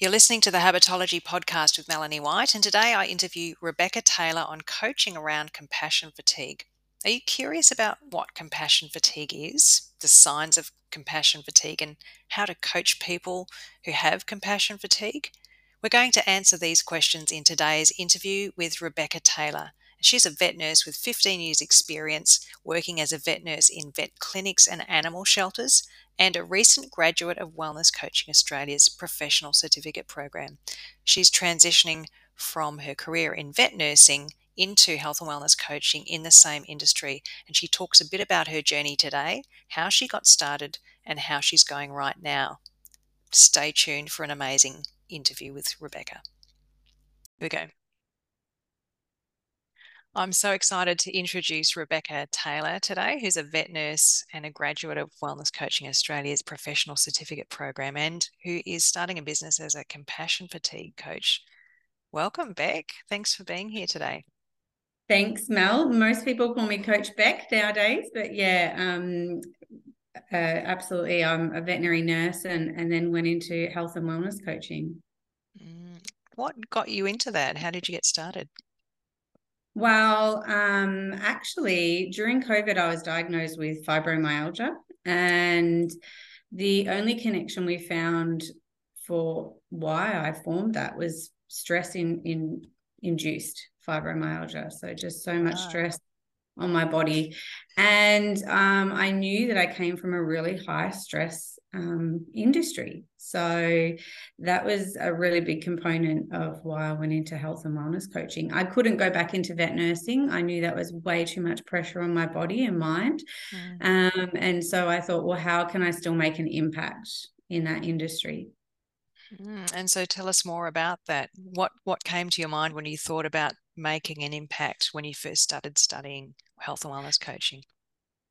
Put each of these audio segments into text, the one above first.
You're listening to the Habitology podcast with Melanie White, and today I interview Rebecca Taylor on coaching around compassion fatigue. Are you curious about what compassion fatigue is, the signs of compassion fatigue, and how to coach people who have compassion fatigue? We're going to answer these questions in today's interview with Rebecca Taylor. She's a vet nurse with 15 years' experience working as a vet nurse in vet clinics and animal shelters, and a recent graduate of Wellness Coaching Australia's professional certificate program. She's transitioning from her career in vet nursing into health and wellness coaching in the same industry. And she talks a bit about her journey today, how she got started, and how she's going right now. Stay tuned for an amazing interview with Rebecca. Here we go. I'm so excited to introduce Rebecca Taylor today, who's a vet nurse and a graduate of Wellness Coaching Australia's professional certificate program and who is starting a business as a compassion fatigue coach. Welcome, Beck. Thanks for being here today. Thanks, Mel. Most people call me Coach Beck nowadays, but yeah, um, uh, absolutely. I'm a veterinary nurse and, and then went into health and wellness coaching. Mm. What got you into that? How did you get started? Well, um, actually, during COVID, I was diagnosed with fibromyalgia, and the only connection we found for why I formed that was stress in, in induced fibromyalgia. So just so much stress on my body, and um, I knew that I came from a really high stress um, industry. So that was a really big component of why I went into health and wellness coaching. I couldn't go back into vet nursing. I knew that was way too much pressure on my body and mind. Mm. Um, and so I thought, well, how can I still make an impact in that industry? Mm. And so tell us more about that. What what came to your mind when you thought about making an impact when you first started studying health and wellness coaching?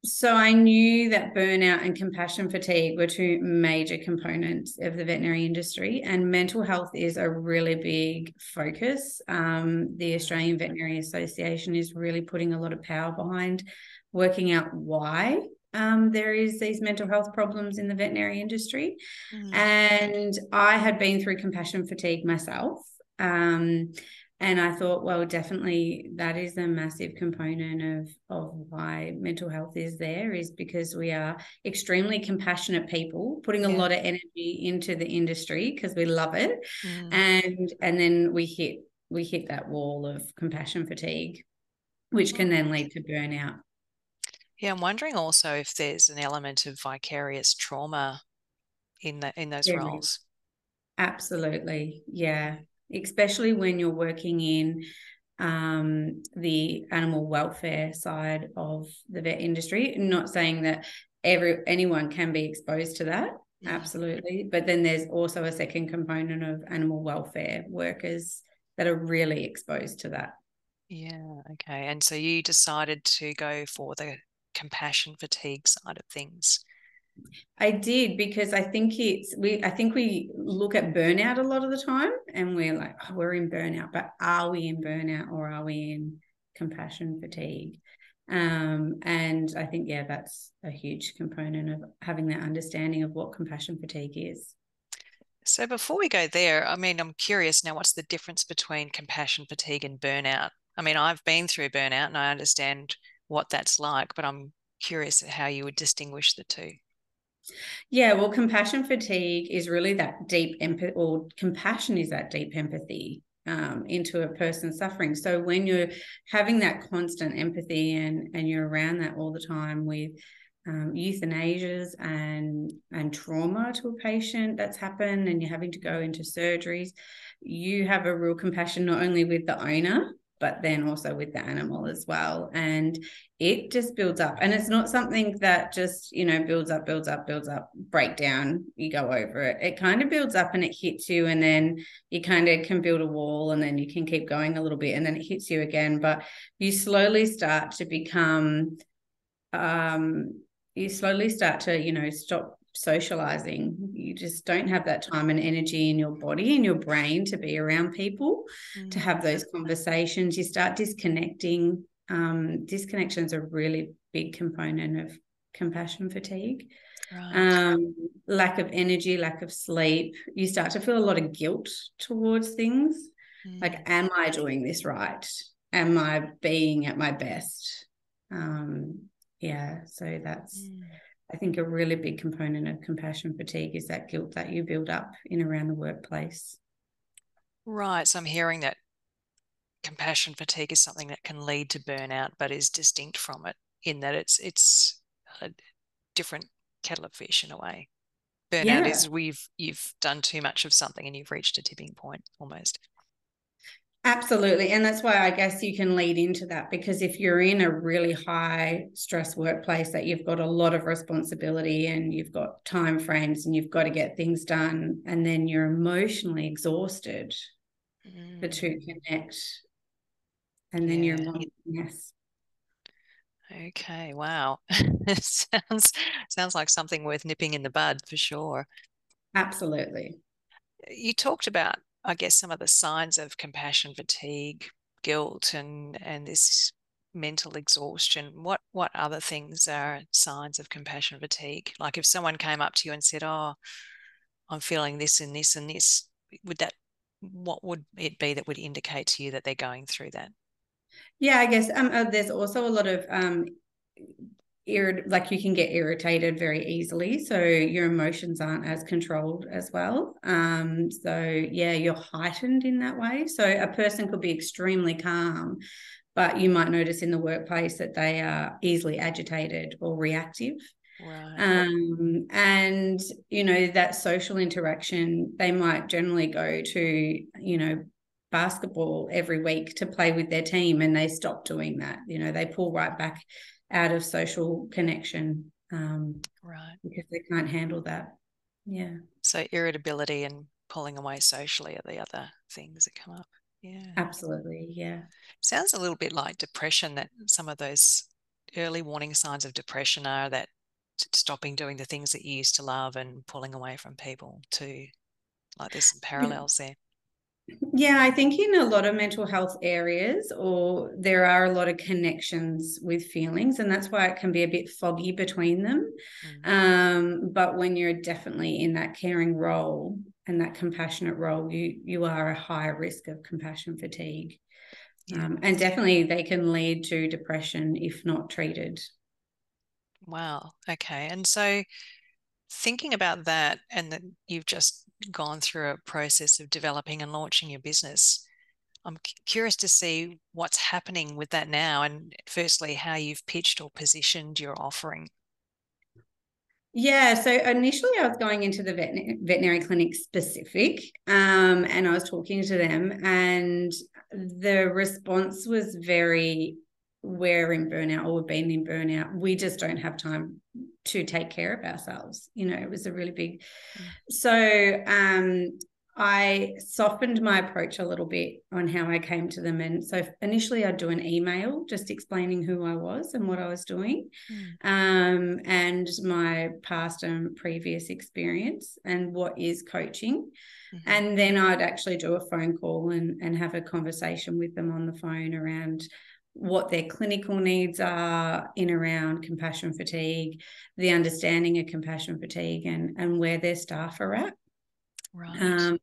So I knew that burnout and compassion fatigue were two major components of the veterinary industry, and mental health is a really big focus. Um, the Australian Veterinary Association is really putting a lot of power behind working out why um, there is these mental health problems in the veterinary industry, mm. and I had been through compassion fatigue myself. Um, and I thought, well, definitely that is a massive component of of why mental health is there is because we are extremely compassionate people, putting a lot of energy into the industry because we love it, mm. and and then we hit we hit that wall of compassion fatigue, which can then lead to burnout. Yeah, I'm wondering also if there's an element of vicarious trauma in the in those yeah. roles. Absolutely, yeah especially when you're working in um, the animal welfare side of the vet industry. Not saying that every anyone can be exposed to that, yeah. absolutely, but then there's also a second component of animal welfare workers that are really exposed to that. Yeah, okay. And so you decided to go for the compassion fatigue side of things. I did because I think it's we I think we look at burnout a lot of the time and we're like, oh, we're in burnout, but are we in burnout or are we in compassion fatigue? Um, and I think, yeah, that's a huge component of having that understanding of what compassion fatigue is. So before we go there, I mean, I'm curious now, what's the difference between compassion fatigue and burnout? I mean, I've been through burnout and I understand what that's like, but I'm curious how you would distinguish the two. Yeah, well, compassion fatigue is really that deep empathy, or compassion is that deep empathy um, into a person suffering. So when you're having that constant empathy and and you're around that all the time with um, euthanasias and and trauma to a patient that's happened, and you're having to go into surgeries, you have a real compassion not only with the owner but then also with the animal as well. And it just builds up. And it's not something that just, you know, builds up, builds up, builds up, breakdown, you go over it. It kind of builds up and it hits you. And then you kind of can build a wall and then you can keep going a little bit and then it hits you again. But you slowly start to become, um, you slowly start to, you know, stop socializing. Just don't have that time and energy in your body and your brain to be around people, mm. to have those conversations. You start disconnecting. Um, disconnection is a really big component of compassion fatigue. Right. Um, lack of energy, lack of sleep. You start to feel a lot of guilt towards things. Mm. Like, am I doing this right? Am I being at my best? Um, yeah, so that's Mm. I think a really big component of compassion fatigue is that guilt that you build up in around the workplace. Right. So I'm hearing that compassion fatigue is something that can lead to burnout, but is distinct from it in that it's it's a different kettle of fish in a way. Burnout Yeah. is we've you've done too much of something and you've reached a tipping point almost. Absolutely. And that's why I guess you can lead into that because if you're in a really high stress workplace that you've got a lot of responsibility and you've got time frames and you've got to get things done and then you're emotionally exhausted, the Mm. two connect. And then you're yes. Okay, wow. Sounds sounds like something worth nipping in the bud for sure. Absolutely. You talked about, I guess, some of the signs of compassion fatigue, guilt, and and this mental exhaustion. What what other things are signs of compassion fatigue? Like if someone came up to you and said, "Oh, I'm feeling this and this and this," would that what would it be that would indicate to you that they're going through that? Yeah, I guess um, uh, there's also a lot of um, irrit- like you can get irritated very easily, so your emotions aren't as controlled as well. Um, so yeah, you're heightened in that way. So a person could be extremely calm, but you might notice in the workplace that they are easily agitated or reactive. Right. Um, and you know that social interaction, they might generally go to you know basketball every week to play with their team and they stop doing that you know they pull right back out of social connection um, Right. because they can't handle that yeah So irritability and pulling away socially are the other things that come up. Yeah. absolutely yeah Sounds a little bit like depression that some of those early warning signs of depression are that stopping doing the things that you used to love and pulling away from people too. Like there's some parallels there. Yeah i think in a lot of mental health areas or there are a lot of connections with feelings and that's why it can be a bit foggy between them Mm. um, but when you're definitely in that caring role and that compassionate role you you are a higher risk of compassion fatigue Yeah. um, and definitely they can lead to depression if not treated Wow. Okay. And so thinking about that and that you've just gone through a process of developing and launching your business, I'm curious to see what's happening with that now and firstly how you've pitched or positioned your offering. Yeah, so initially I was going into the veterinary, clinic specific, um, and I was talking to them, and the response was very, "We're in burnout, or we've been in burnout. We just don't have time to take care of ourselves." You know, it was a really big. Mm. So um, I softened my approach a little bit on how I came to them, and so initially I'd do an email just explaining who I was and what I was doing um, and my past and previous experience and what is coaching. Mhm. And then I'd actually do a phone call and, and have a conversation with them on the phone around what their clinical needs are in around compassion fatigue, the understanding of compassion fatigue, and, and where their staff are at. Right. Um,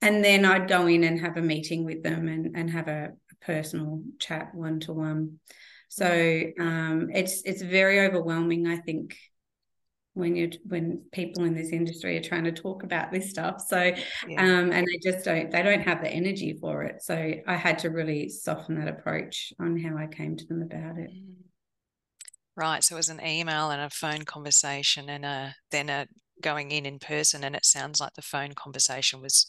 and then I'd go in and have a meeting with them and, and have a, a personal chat one to one. So um, it's it's very overwhelming, I think, when you when people in this industry are trying to talk about this stuff. So Yeah. um, and they just don't they don't have the energy for it. So I had to really soften that approach on how I came to them about it. Mm. Right. So it was an email and a phone conversation and a then a going in in person. And it sounds like the phone conversation was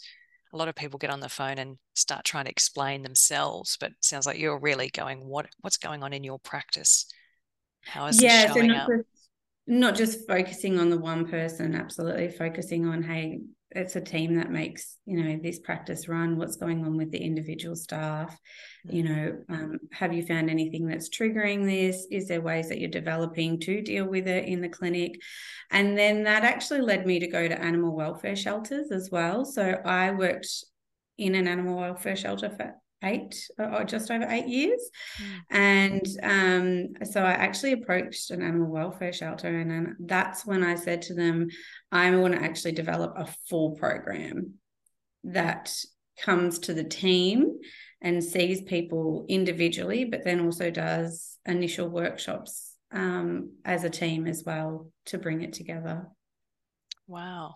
a lot of people get on the phone and start trying to explain themselves, but it sounds like you're really going, what what's going on in your practice? How is yeah, this so showing not up? Not just focusing on the one person, absolutely focusing on hey, it's a team that makes you know this practice run. What's going on with the individual staff? You know, um, have you found anything that's triggering this? Is there ways that you're developing to deal with it in the clinic? And then that actually led me to go to animal welfare shelters as well. So I worked in an animal welfare shelter for eight or just over eight years. Mm. And um, so I actually approached an animal welfare shelter, and, and that's when I said to them, I want to actually develop a full program that comes to the team and sees people individually, but then also does initial workshops um, as a team as well to bring it together. Wow.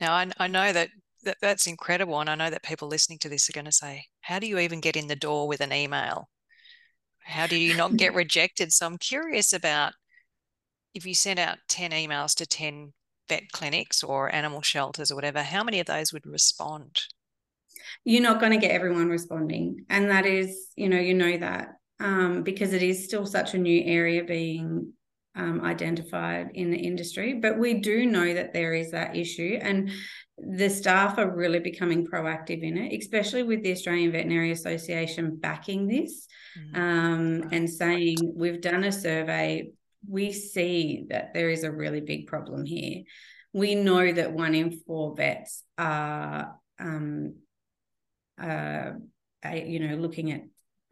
Now, I, I know that, that that's incredible. And I know that people listening to this are going to say, How do you even get in the door with an email? How do you not get rejected? So I'm curious about if you sent out 10 emails to 10 vet clinics or animal shelters or whatever, how many of those would respond? You're not going to get everyone responding. And that is, you know, you know that um, because it is still such a new area being um, identified in the industry. But we do know that there is that issue, and the staff are really becoming proactive in it, especially with the Australian Veterinary Association backing this mm-hmm. um, and saying, We've done a survey. We see that there is a really big problem here. We know that one in four vets are, um, uh, you know, looking at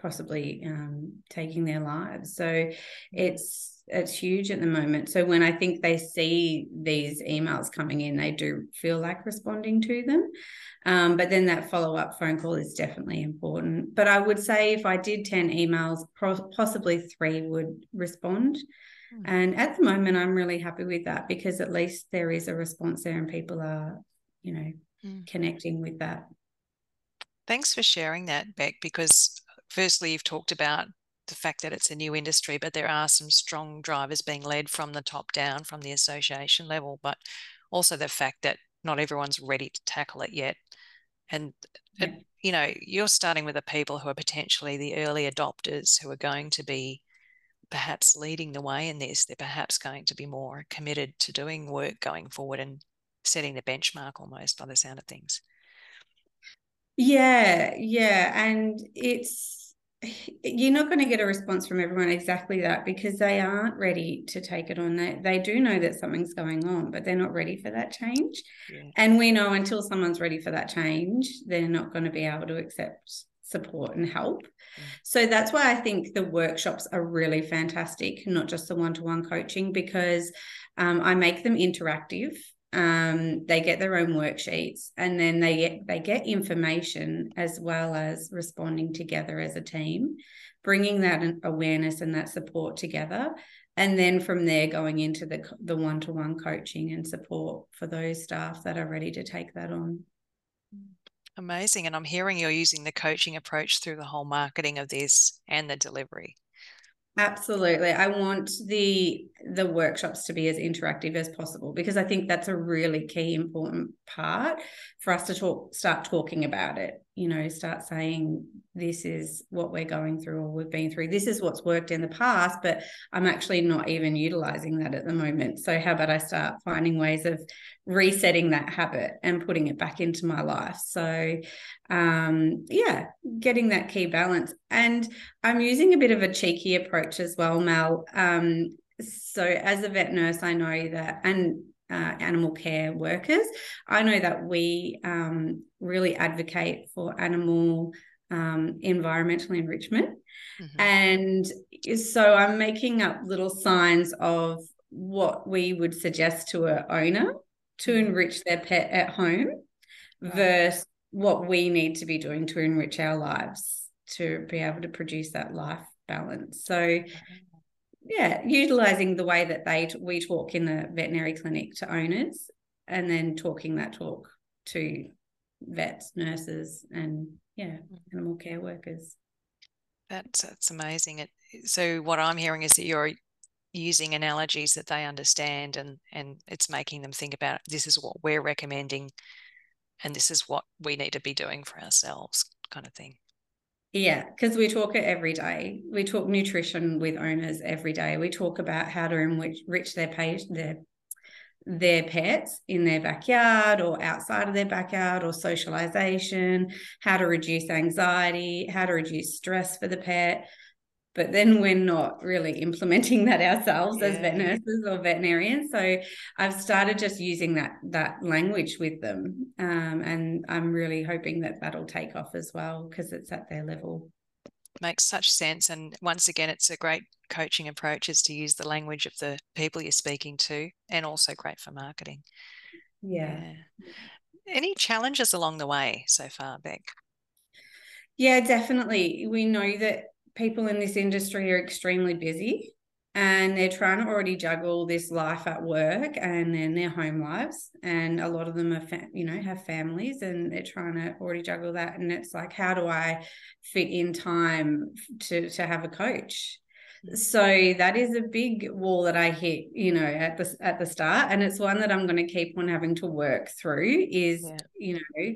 possibly um, taking their lives. So mm. it's it's huge at the moment. So when I think they see these emails coming in, they do feel like responding to them. Um, but then that follow up phone call is definitely important. But I would say if I did 10 emails, possibly three would respond. Mm. And at the moment, I'm really happy with that because at least there is a response there and people are, you know, mm. connecting with that. Thanks for sharing that, Beck, because firstly, you've talked about the fact that it's a new industry, but there are some strong drivers being led from the top down, from the association level, but also the fact that not everyone's ready to tackle it yet. And, yeah. it, you know, you're starting with the people who are potentially the early adopters who are going to be perhaps leading the way in this. They're perhaps going to be more committed to doing work going forward and setting the benchmark almost by the sound of things. Yeah, yeah. And it's, you're not going to get a response from everyone exactly that because they aren't ready to take it on. They, they do know that something's going on, but they're not ready for that change. Yeah. And we know until someone's ready for that change, they're not going to be able to accept support and help. Mm. So that's why I think the workshops are really fantastic, not just the one to one coaching, because um, I make them interactive um, they get their own worksheets and then they get they get information as well as responding together as a team bringing that awareness and that support together and then from there going into the the one-to-one coaching and support for those staff that are ready to take that on. Amazing and i'm hearing you're using the coaching approach through the whole marketing of this and the delivery Absolutely. I want the the workshops to be as interactive as possible because I think that's a really key important part for us to talk start talking about it. You know, start saying this is what we're going through or we've been through. This is what's worked in the past, but I'm actually not even utilizing that at the moment. So how about I start finding ways of resetting that habit and putting it back into my life. So um yeah, getting that key balance. And I'm using a bit of a cheeky approach as well, Mel. Um so as a vet nurse, I know that and uh, animal care workers, I know that we um, really advocate for animal um, environmental enrichment. Mm-hmm. And so I'm making up little signs of what we would suggest to an owner to mm-hmm. enrich their pet at home right. versus what we need to be doing to enrich our lives to be able to produce that life balance. So, yeah, utilizing the way that they we talk in the veterinary clinic to owners, and then talking that talk to vets, nurses, and yeah, mm-hmm. animal care workers. That's that's amazing. It, so what I'm hearing is that you're using analogies that they understand and and it's making them think about this is what we're recommending and this is what we need to be doing for ourselves kind of thing yeah because we talk it every day. We talk nutrition with owners every day. We talk about how to enrich their page their their pets in their backyard or outside of their backyard or socialization how to reduce anxiety how to reduce stress for the pet but then we're not really implementing that ourselves Yeah. as vet nurses or veterinarians. So I've started just using that that language with them, um, and I'm really hoping that that'll take off as well because it's at their level. Makes such sense. And once again, it's a great coaching approach is to use the language of the people you're speaking to and also great for marketing. Yeah. Any challenges along the way so far, Beck? Yeah, definitely. We know that people in this industry are extremely busy and they're trying to already juggle this life at work and then their home lives. And a lot of them are you know have families and they're trying to already juggle that. And it's like how do i fit in time to to have a coach so that is a big wall that i hit you know at the at the start and it's one that i'm going to keep on having to work through is Yeah. you know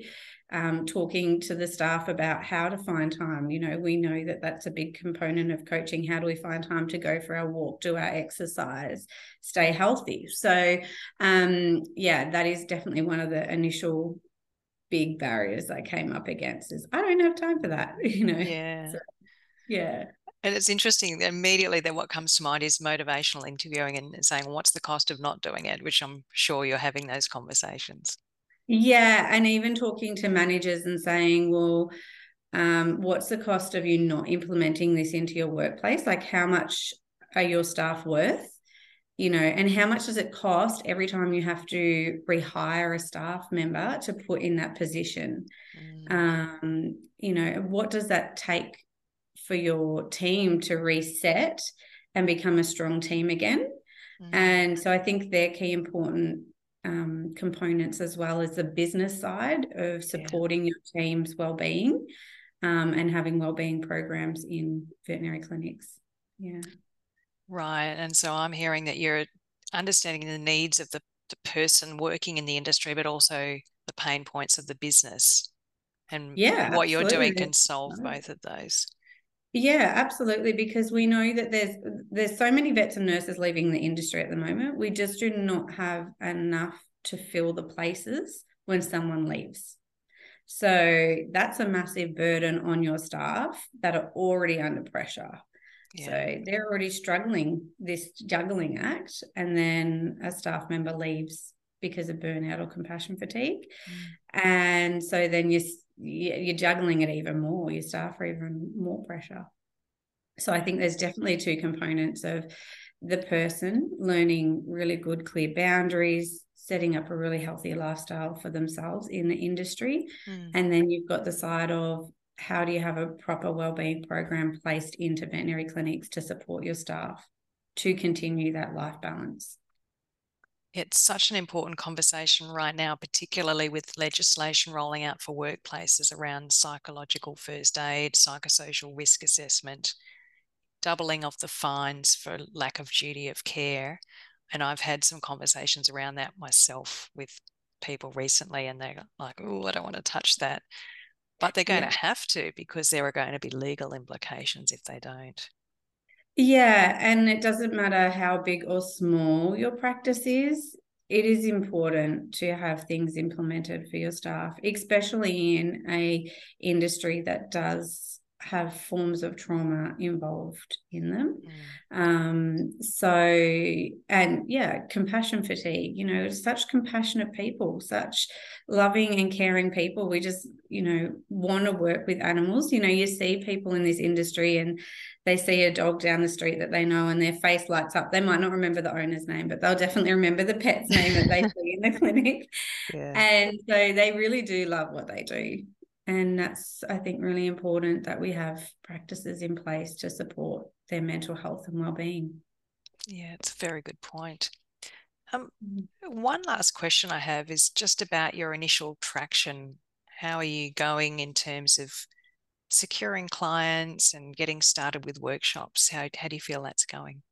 um, talking to the staff about how to find time. You know, we know that that's a big component of coaching. How do we find time to go for our walk, do our exercise, stay healthy? So, um, yeah, that is definitely one of the initial big barriers I came up against. Is I don't have time for that. You know, Yeah. So- yeah. And it's interesting. Immediately, then what comes to mind is motivational interviewing and saying, "What's the cost of not doing it?" Which I'm sure you're having those conversations. Yeah, and even talking to managers and saying, well, um, what's the cost of you not implementing this into your workplace? Like, how much are your staff worth? You know, and how much does it cost every time you have to rehire a staff member to put in that position? Mm, Um, you know, what does that take for your team to reset and become a strong team again? mm, And so I think they're key important um, components as well as the business side of supporting your team's well-being um, and having well-being programs in veterinary clinics. Yeah. Right. And so I'm hearing that you're understanding the needs of the, the person working in the industry, but also the pain points of the business. And Yeah, what you're doing can solve both of those. Yeah, absolutely. Because we know that there's there's so many vets and nurses leaving the industry at the moment. We just do not have enough to fill the places when someone leaves. So that's a massive burden on your staff that are already under pressure. Yeah. So they're already struggling this juggling act, and then a staff member leaves because of burnout or compassion fatigue, Mm. and so then you're you're juggling it even more. Your staff are even more pressure. So I think there's definitely two components of the person learning really good, clear boundaries, setting up a really healthy lifestyle for themselves in the industry, Mm. and then you've got the side of how do you have a proper wellbeing program placed into veterinary clinics to support your staff to continue that life balance. It's such an important conversation right now, particularly with legislation rolling out for workplaces around psychological first aid, psychosocial risk assessment, doubling of the fines for lack of duty of care. And I've had some conversations around that myself with people recently, and they're like, oh, I don't want to touch that. But they're going Yeah. to have to because there are going to be legal implications if they don't. Yeah, and it doesn't matter how big or small your practice is, it is important to have things implemented for your staff, especially in a industry that does have forms of trauma involved in them. Mm. Um, so and yeah, compassion fatigue, you know, such compassionate people, such loving and caring people. We just, you know, want to work with animals. You know, you see people in this industry and they see a dog down the street that they know and their face lights up. They might not remember the owner's name, but they'll definitely remember the pet's name that they see in the clinic. Yeah. And so they really do love what they do. And that's, I think, really important that we have practices in place to support their mental health and well-being. Yeah, it's a very good point. Um, Mm. one last question I have is just about your initial traction. How are you going in terms of securing clients and getting started with workshops? How, how do you feel that's going?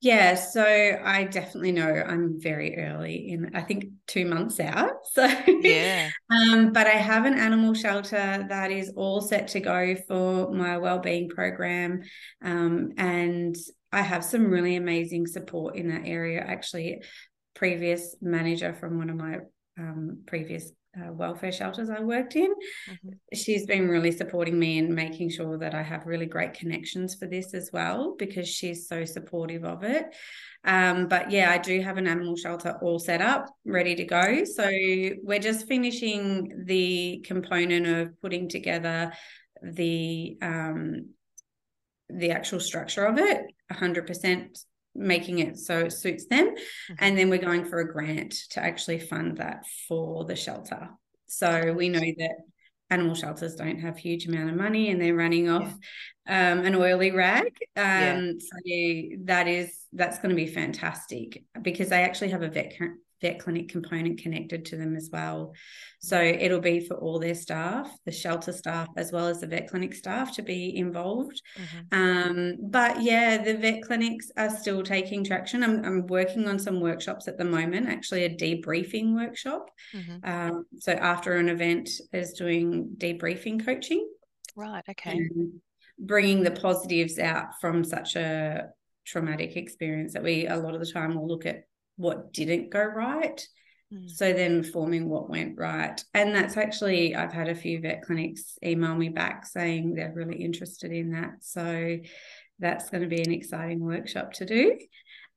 Yeah, so I definitely know I'm very early in, I think two months out. So Yeah. um, but I have an animal shelter that is all set to go for my wellbeing program. Um, and I have some really amazing support in that area. Actually, previous manager from one of my um, previous uh, welfare shelters I worked in. Mm-hmm. She's been really supporting me and making sure that I have really great connections for this as well because she's so supportive of it. Um, but yeah, I do have an animal shelter all set up, ready to go. So we're just finishing the component of putting together the um, the actual structure of it, 100% making it so it suits them. Mm-hmm. And then we're going for a grant to actually fund that for the shelter. So we know that animal shelters don't have huge amount of money and they're running off yeah. um, an oily rag. Um, yeah. So that is that's going to be fantastic because they actually have a vet vet clinic component connected to them as well. So it'll be for all their staff, the shelter staff, as well as the vet clinic staff to be involved. Mm-hmm. Um, but yeah, the vet clinics are still taking traction. I'm, I'm working on some workshops at the moment, actually, a debriefing workshop. Mm-hmm. Um, so after an event, is doing debriefing coaching. Right. Okay. bringing the positives out from such a traumatic experience that we a lot of the time will look at what didn't go right. Mm. So then forming what went right. And that's actually, I've had a few vet clinics email me back saying they're really interested in that. So that's going to be an exciting workshop to do.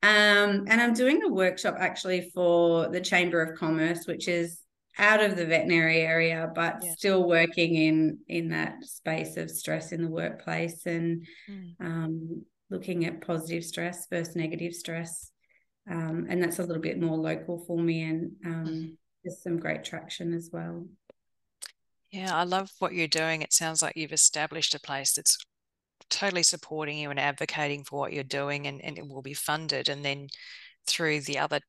Um, and I'm doing a workshop actually for the Chamber of Commerce, which is out of the veterinary area, but yes. still working in in that space of stress in the workplace and mm. um, looking at positive stress versus negative stress um, and that's a little bit more local for me and um, mm-hmm. there's some great traction as well. Yeah i love what you're doing. It sounds like you've established a place that's totally supporting you and advocating for what you're doing and, and it will be funded. And then through the other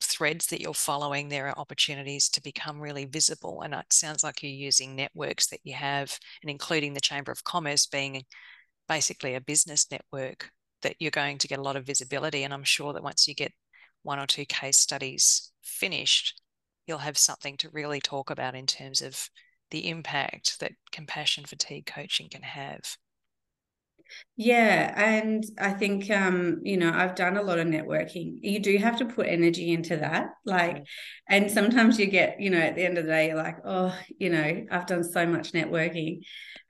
threads that you're following there are opportunities to become really visible. And it sounds like you're using networks that you have and including the chamber of commerce being basically a business network that you're going to get a lot of visibility. And I'm sure that once you get one or two case studies finished, you'll have something to really talk about in terms of the impact that compassion fatigue coaching can have. Yeah, and I think um, you know, I've done a lot of networking. You do have to put energy into that. Like, and sometimes you get, you know, at the end of the day, you're like, oh, you know, I've done so much networking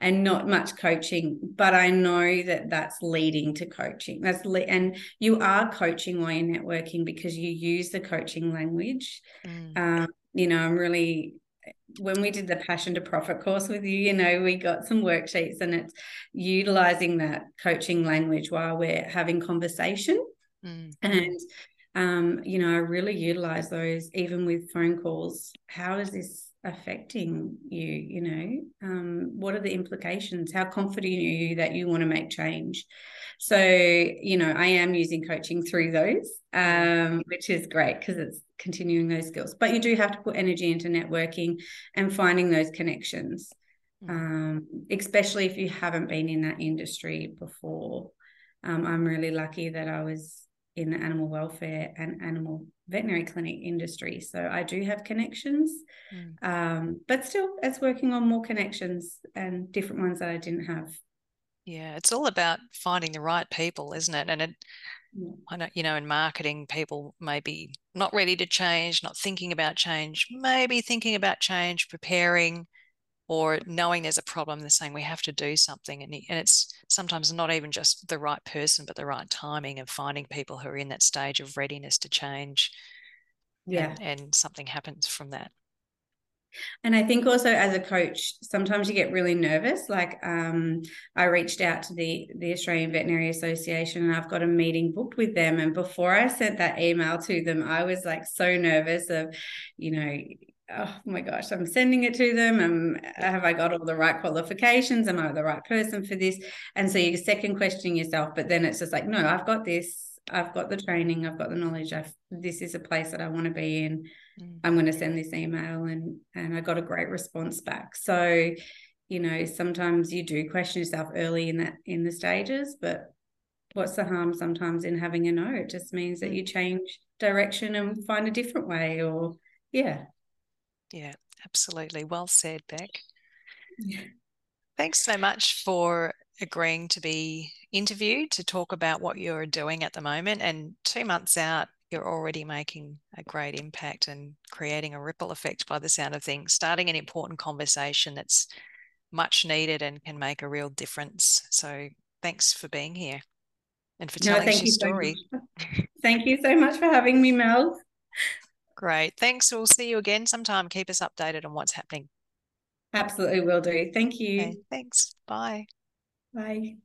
and not much coaching, but I know that that's leading to coaching. That's le- and you are coaching while you're networking because you use the coaching language. Mm. Um, you know, I'm really when we did the passion to profit course with you you know we got some worksheets and it's utilizing that coaching language while we're having conversation mm. and um, you know i really utilize those even with phone calls how is this affecting you you know? Um, what are the implications? How confident are you that you want to make change? So you know i am using coaching through those um, which is great because it's continuing those skills. But you do have to put energy into networking and finding those connections mm. um, especially if you haven't been in that industry before. Um, i'm really lucky that i was in the animal welfare and animal veterinary clinic industry. So I do have connections, mm. um, but still, it's working on more connections and different ones that I didn't have. Yeah, it's all about finding the right people, isn't it? And it, yeah. I know, you know, in marketing, people may be not ready to change, not thinking about change, maybe thinking about change, preparing, or knowing there's a problem they're saying we have to do something and, and it's sometimes not even just the right person but the right timing of finding people who are in that stage of readiness to change yeah and, and something happens from that and I think also as a coach, sometimes you get really nervous. Like um, I reached out to the the Australian Veterinary Association, and I've got a meeting booked with them. And before I sent that email to them, I was like so nervous of, you know, oh my gosh, I'm sending it to them. Um, have I got all the right qualifications? Am I the right person for this? And so you're second questioning yourself, but then it's just like, no, I've got this. I've got the training. I've got the knowledge. I've, this is a place that I want to be in. Mm. I'm going to send this email, and and I got a great response back. So, you know, sometimes you do question yourself early in that in the stages, but what's the harm sometimes in having a no? It just means that mm. you change direction and find a different way, or yeah. Yeah, absolutely. Well said, Beck. Yeah. Thanks so much for agreeing to be interviewed to talk about what you're doing at the moment. And two months out, you're already making a great impact and creating a ripple effect by the sound of things, starting an important conversation that's much needed and can make a real difference. So thanks for being here and for telling no, your story. So thank you so much for having me, Mel. Great. Thanks. We'll see you again sometime. Keep us updated on what's happening. Absolutely will do. Thank you. Okay, thanks. Bye. Bye.